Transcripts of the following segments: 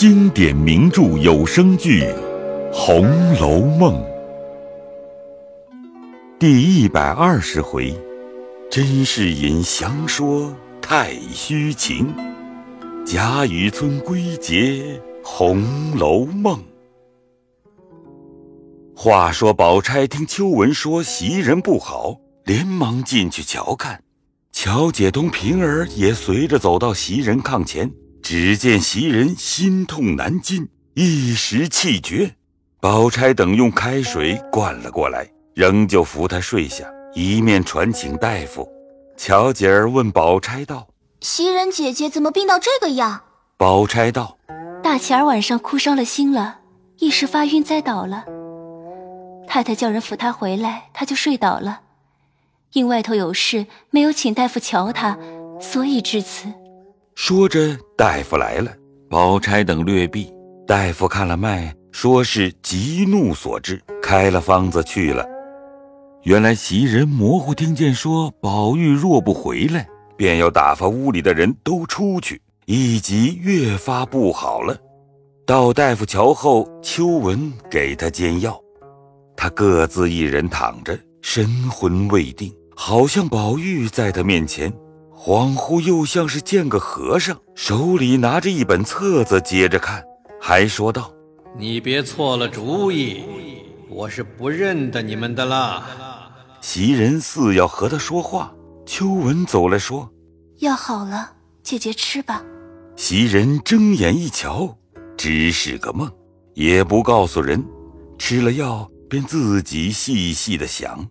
经典名著有声剧《红楼梦》第一百二十回：甄士隐详说太虚情，贾雨村归结《红楼梦》。话说，宝钗听秋文说袭人不好，连忙进去瞧看。乔姐同平儿也随着走到袭人炕前，只见袭人心痛难禁，一时气绝。宝钗等用开水灌了过来，仍旧扶她睡下，一面传请大夫。乔姐儿问宝钗道：“袭人姐姐怎么病到这个样？”宝钗道：“大前儿晚上哭伤了心了，一时发晕栽倒了。太太叫人扶她回来，她就睡倒了。”因外头有事，没有请大夫瞧她，所以至此。说着，大夫来了，宝钗等略避。大夫看了脉，说是急怒所致，开了方子去了。原来袭人模糊听见说宝玉若不回来，便要打发屋里的人都出去，以及越发不好了。到大夫瞧后，秋文给他煎药，他各自一人躺着，神魂未定。好像宝玉在他面前，恍惚又像是见个和尚，手里拿着一本册子，接着看，还说道：“你别错了主意，我是不认得你们的啦。”袭人似要和他说话，秋文走来说：“药好了，姐姐吃吧。”袭人睁眼一瞧，只是个梦，也不告诉人，吃了药便自己细细的想。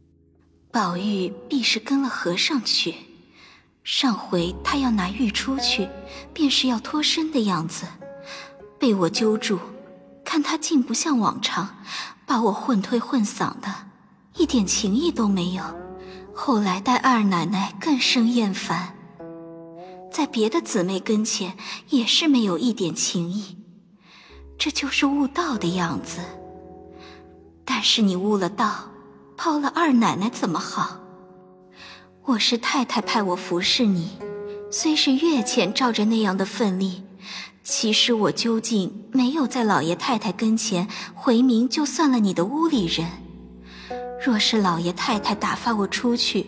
宝玉必是跟了和尚去。上回他要拿玉出去，便是要脱身的样子，被我揪住，看他竟不像往常，把我混推混搡的，一点情意都没有。后来待二奶奶更生厌烦，在别的姊妹跟前也是没有一点情意，这就是悟道的样子。但是你悟了道。抛了二奶奶怎么好？我是太太派我服侍你，虽是月前照着那样的份例，其实我究竟没有在老爷太太跟前回明，就算了你的屋里人。若是老爷太太打发我出去，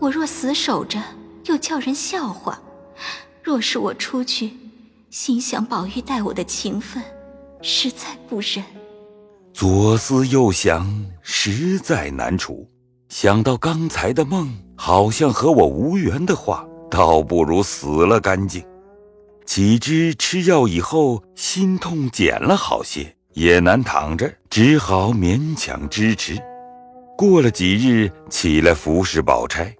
我若死守着，又叫人笑话；若是我出去，心想宝玉待我的情分，实在不忍。左思右想，实在难处。想到刚才的梦，好像和我无缘的话，倒不如死了干净。岂知吃药以后，心痛减了好些，也难躺着，只好勉强支持。过了几日，起来服侍宝钗。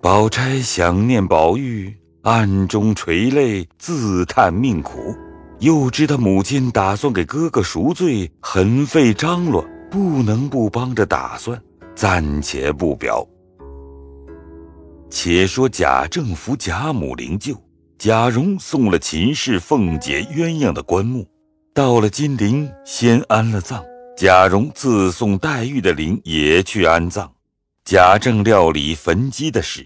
宝钗想念宝玉，暗中垂泪，自叹命苦。又知他母亲打算给哥哥赎罪，很费张罗，不能不帮着打算，暂且不表。且说贾政扶贾母灵柩，贾蓉送了秦氏、凤姐鸳鸯的棺木，到了金陵，先安了葬。贾蓉自送黛玉的灵也去安葬。贾政料理焚鸡的事，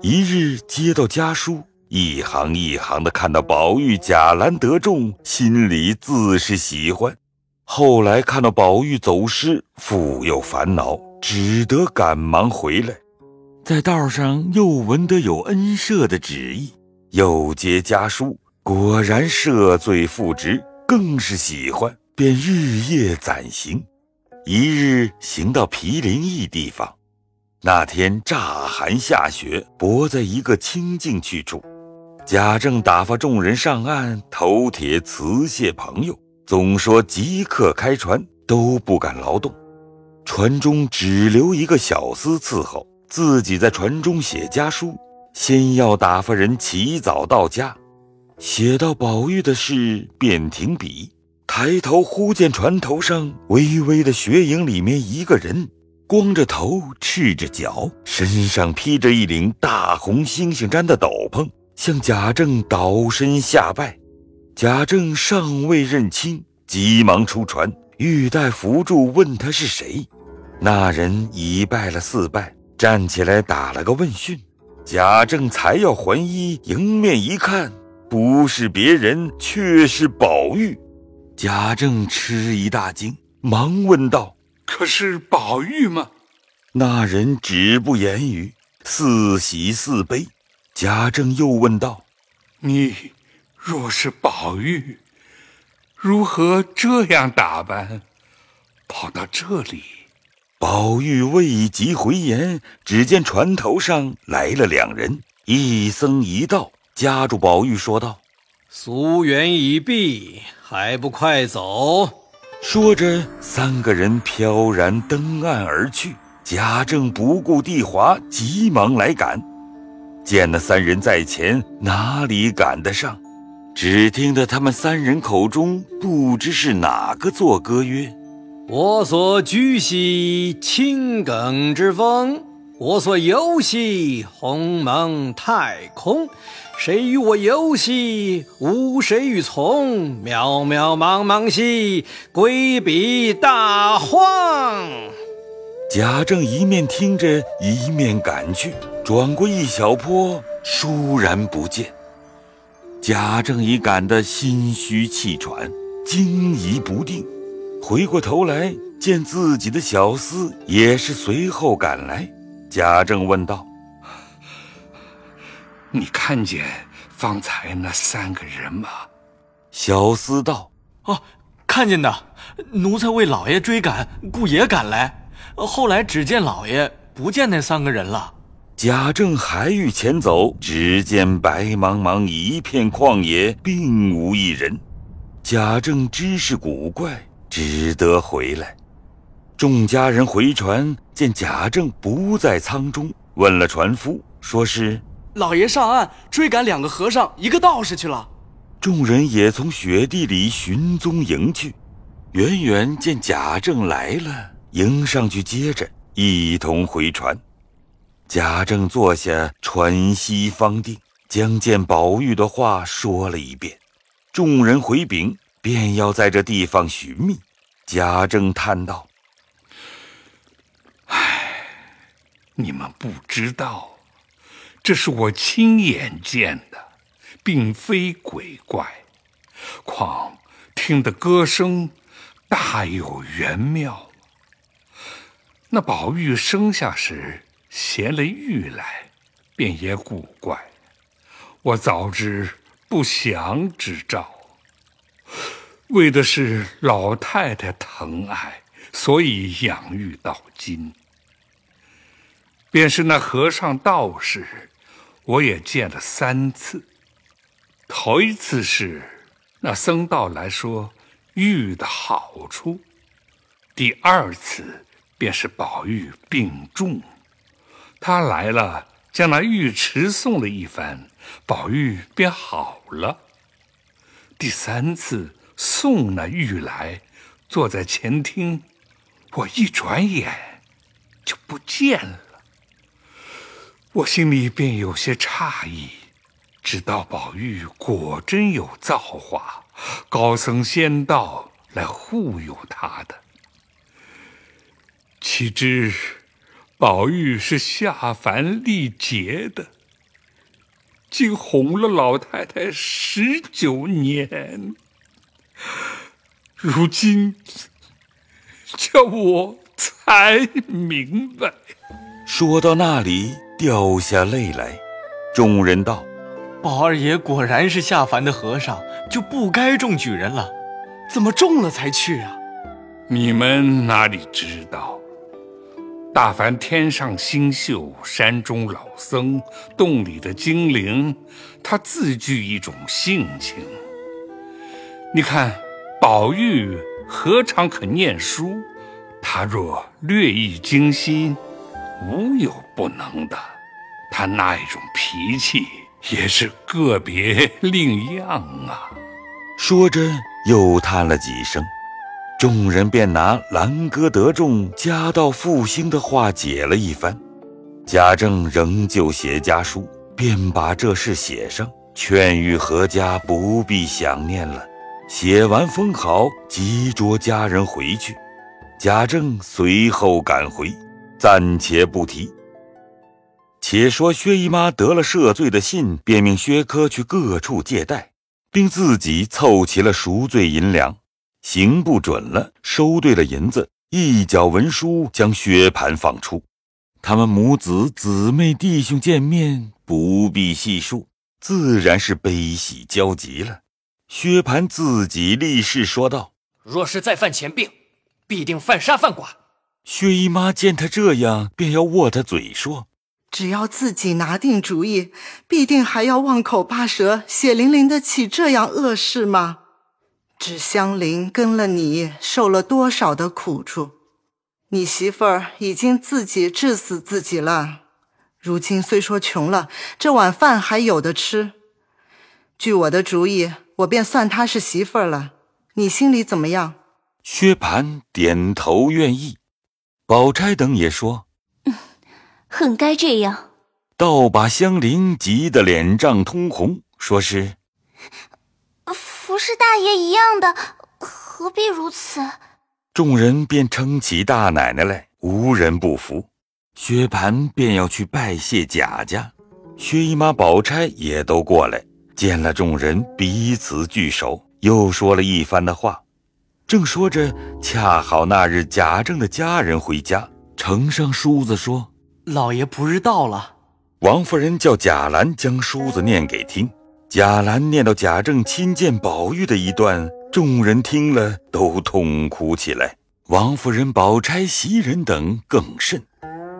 一日接到家书。一行一行的看到宝玉贾兰得中，心里自是喜欢。后来看到宝玉走失，复又烦恼，只得赶忙回来。在道上又闻得有恩赦的旨意，又接家书，果然赦罪复职，更是喜欢，便日夜攒行。一日行到毗陵一地方，那天乍寒下雪，泊在一个清静去处。贾政打发众人上岸头铁辞谢朋友，总说即刻开船，都不敢劳动。船中只留一个小厮伺候，自己在船中写家书。先要打发人起早到家，写到宝玉的事，便停笔。抬头忽见船头上微微的雪影里面一个人，光着头，赤着脚，身上披着一领大红猩猩毡的斗篷。向贾政倒身下拜，贾政尚未认清，急忙出船，欲待扶住，问他是谁。那人已拜了四拜，站起来打了个问讯。贾政才要还衣，迎面一看，不是别人，却是宝玉。贾政吃一大惊，忙问道：“可是宝玉吗？”那人止不言语，似喜似悲。贾政又问道：“你若是宝玉，如何这样打扮，跑到这里？”宝玉未及回言，只见船头上来了两人，一僧一道，夹住宝玉说道：“俗缘已毕，还不快走？”说着，三个人飘然登岸而去。贾政不顾地滑，急忙来赶。见那三人在前，哪里赶得上？只听得他们三人口中不知是哪个作歌曰：“我所居兮青埂之峰，我所游兮鸿蒙太空。谁与我游兮？无谁与从。渺渺茫茫兮，归彼大荒。”贾政一面听着，一面赶去，转过一小坡，倏然不见。贾政已赶得心虚气喘，惊疑不定，回过头来见自己的小厮也是随后赶来。贾政问道：“你看见方才那三个人吗？”小厮道：“哦，看见的，奴才为老爷追赶，故也赶来。”后来只见老爷，不见那三个人了。贾政还欲前走，只见白茫茫一片旷野，并无一人。贾政知是古怪，只得回来。众家人回船，见贾政不在舱中，问了船夫，说是老爷上岸追赶两个和尚，一个道士去了。众人也从雪地里寻踪迎去，远远见贾政来了。迎上去，接着一同回船。贾政坐下，喘息方定，将见宝玉的话说了一遍。众人回禀，便要在这地方寻觅。贾政叹道：“唉，你们不知道，这是我亲眼见的，并非鬼怪。况听得歌声，大有玄妙。”那宝玉生下时衔了玉来，便也古怪。我早知不祥之兆，为的是老太太疼爱，所以养育到今。便是那和尚道士，我也见了三次。头一次是那僧道来说玉的好处，第二次。便是宝玉病重，他来了，将那玉持送了一番，宝玉便好了。第三次送那玉来，坐在前厅，我一转眼就不见了。我心里便有些诧异，知道宝玉果真有造化，高僧仙道来护佑他的。岂知宝玉是下凡历劫的，竟哄了老太太十九年。如今叫我才明白。说到那里，掉下泪来。众人道：“宝二爷果然是下凡的和尚，就不该中举人了。怎么中了才去啊？你们哪里知道？”大凡天上星宿、山中老僧、洞里的精灵，他自具一种性情。你看，宝玉何尝肯念书？他若略一精心，无有不能的。他那一种脾气，也是个别另样啊。说着，又叹了几声。众人便拿“兰哥得中，家道复兴”的话解了一番。贾政仍旧写家书，便把这事写上，劝谕何家不必想念了。写完封好，即着家人回去。贾政随后赶回，暂且不提。且说薛姨妈得了赦罪的信，便命薛科去各处借贷，并自己凑齐了赎罪银两，行不准了，收对了银子，一角文书将薛蟠放出。他们母子姊妹弟兄见面，不必细数，自然是悲喜交集了。薛蟠自己立誓说道：“若是再犯前病，必定犯杀犯剐。”薛姨妈见他这样，便要握他嘴说。只要自己拿定主意，必定还要妄口巴舌、血淋淋的起这样恶事吗？芷香菱跟了你，受了多少的苦处？你媳妇儿已经自己治死自己了。如今虽说穷了，这碗饭还有的吃。据我的主意，我便算她是媳妇儿了。你心里怎么样？薛蟠点头愿意。宝钗等也说。嗯很该这样，倒把香菱急得脸涨通红，说是：“服侍大爷一样的，何必如此？”众人便称起大奶奶来，无人不服。薛蟠便要去拜谢贾家，薛姨妈、宝钗也都过来，见了众人，彼此聚首，又说了一番的话。正说着，恰好那日贾政的家人回家，呈上书子说。老爷不日到了。王夫人叫贾兰将书子念给听。贾兰念到贾政亲见宝玉的一段，众人听了都痛哭起来。王夫人、宝钗、袭人等更甚。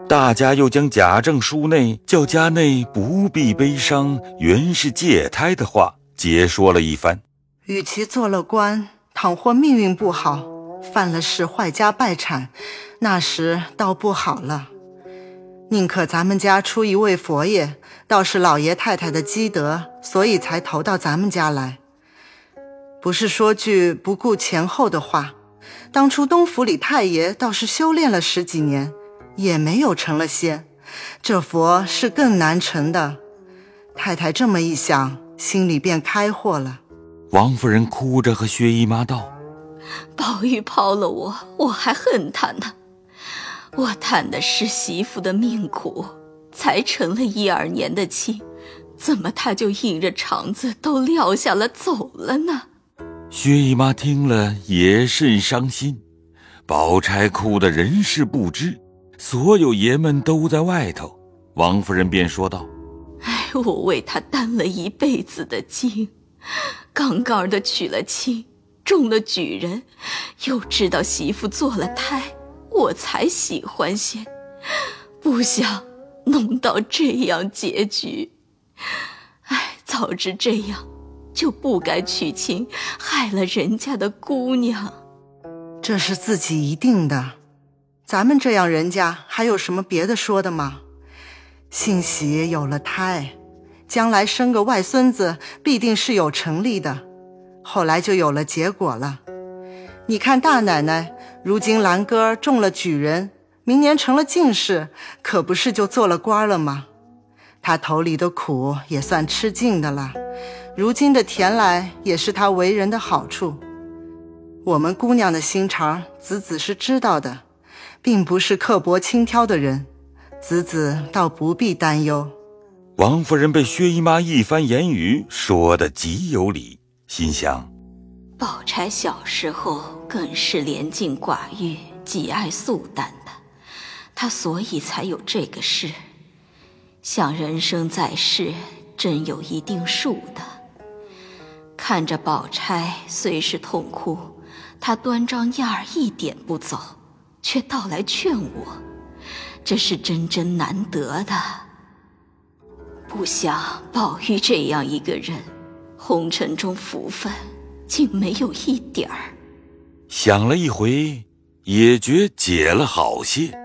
大家又将贾政书内叫家内不必悲伤，原是借胎的话解说了一番。与其做了官，倘或命运不好，犯了事坏家败产，那时倒不好了。宁可咱们家出一位佛爷，倒是老爷太太的积德，所以才投到咱们家来。不是说句不顾前后的话，当初东府里太爷倒是修炼了十几年，也没有成了仙，这佛是更难成的。太太这么一想，心里便开阔了。王夫人哭着和薛姨妈道：“宝玉抛了我，我还恨他呢。”我叹的是媳妇的命苦，才成了一二年的亲，怎么他就硬着肠子都撂下了走了呢？薛姨妈听了也甚伤心，宝钗哭得人事不知，所有爷们都在外头。王夫人便说道：“哎，我为他担了一辈子的惊，刚刚的娶了亲，中了举人，又知道媳妇做了胎。”我才喜欢些，不想弄到这样结局。哎，早知这样，就不该娶亲，害了人家的姑娘。这是自己一定的，咱们这样人家还有什么别的说的吗？幸喜有了胎，将来生个外孙子，必定是有成立的。后来就有了结果了。你看大奶奶。如今兰哥中了举人，明年成了进士，可不是就做了官了吗？他头里的苦也算吃尽的了，如今的甜来也是他为人的好处。我们姑娘的心肠，子子是知道的，并不是刻薄轻佻的人，子子倒不必担忧。王夫人被薛姨妈一番言语说的极有理，心想。宝钗小时候更是怜敬寡欲、极爱素淡的，她所以才有这个事。想人生在世，真有一定数的。看着宝钗虽是痛哭，她端庄样儿一点不走，却倒来劝我，这是真真难得的。不想宝玉这样一个人，红尘中福分。竟没有一点儿。想了一回，也觉解了好些，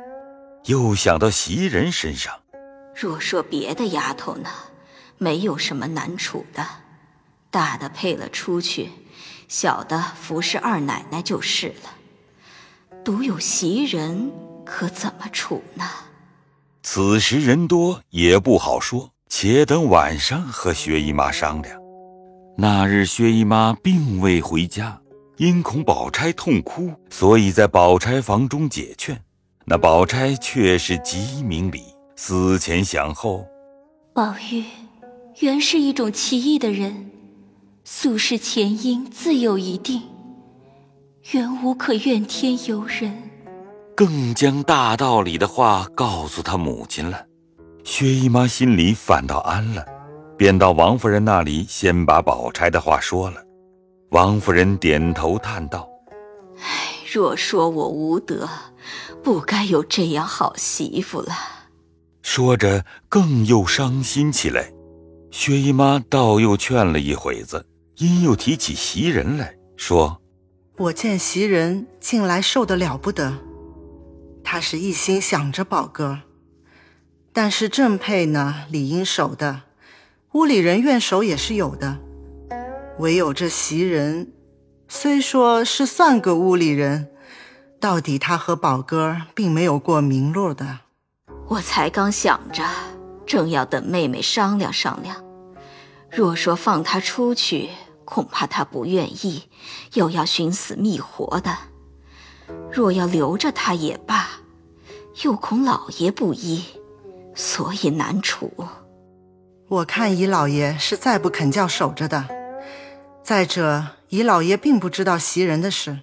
又想到袭人身上。若说别的丫头呢，没有什么难处的，大的配了出去，小的服侍二奶奶就是了。独有袭人，可怎么处呢？此时人多也不好说，且等晚上和薛姨妈商量。那日，薛姨妈并未回家，因恐宝钗痛哭，所以在宝钗房中解劝。那宝钗却是极明理，思前想后，宝玉原是一种奇异的人，宿世前因自有一定，原无可怨天尤人。更将大道理的话告诉他母亲了。薛姨妈心里反倒安了，便到王夫人那里，先把宝钗的话说了。王夫人点头叹道：“唉，若说我无德，不该有这样好媳妇了。”说着，更又伤心起来。薛姨妈倒又劝了一会子，因又提起袭人来说：“我见袭人近来瘦得了不得，她是一心想着宝哥。”但是正配呢，理应守的，屋里人愿守也是有的，唯有这袭人，虽说是算个屋里人，到底他和宝哥并没有过明路的。我才刚想着，正要等妹妹商量商量。若说放他出去，恐怕他不愿意，又要寻死觅活的；若要留着他也罢，又恐老爷不依。所以难处。我看姨老爷是再不肯叫守着的。再者，姨老爷并不知道袭人的事，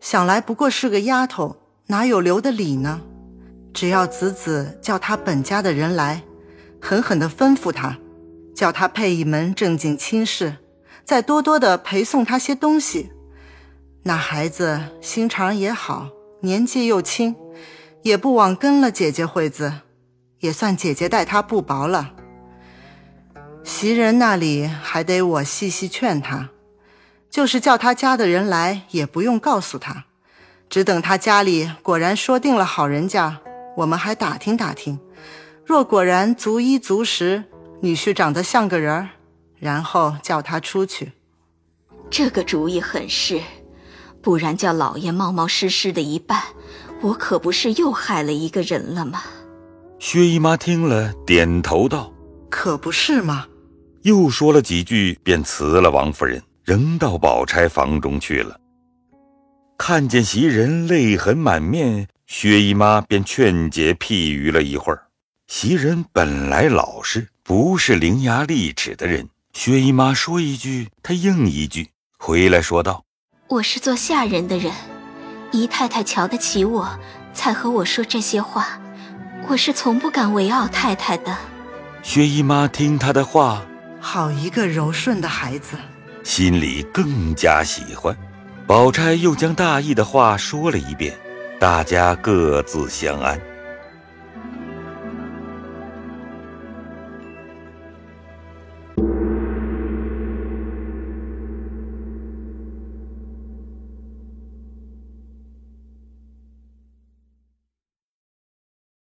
想来不过是个丫头，哪有留的理呢？只要子子叫他本家的人来，狠狠地吩咐他，叫他配一门正经亲事，再多多的陪送他些东西。那孩子心肠也好，年纪又轻，也不枉跟了姐姐会子。也算姐姐待他不薄了。袭人那里还得我细细劝他，就是叫他家的人来，也不用告诉他，只等他家里果然说定了好人家，我们还打听打听。若果然足衣足食，女婿长得像个人儿，然后叫他出去。这个主意很是，不然叫老爷冒冒失失的一办，我可不是又害了一个人了吗？薛姨妈听了，点头道：“可不是吗？”又说了几句，便辞了王夫人，仍到宝钗房中去了。看见袭人泪痕满面，薛姨妈便劝解譬喻了一会儿。袭人本来老实，不是伶牙俐齿的人。薛姨妈说一句，她应一句，回来说道：“我是做下人的人，姨太太瞧得起我，才和我说这些话。”我是从不敢违拗太太的。薛姨妈听她的话，好一个柔顺的孩子，心里更加喜欢。宝钗又将大意的话说了一遍，大家各自相安。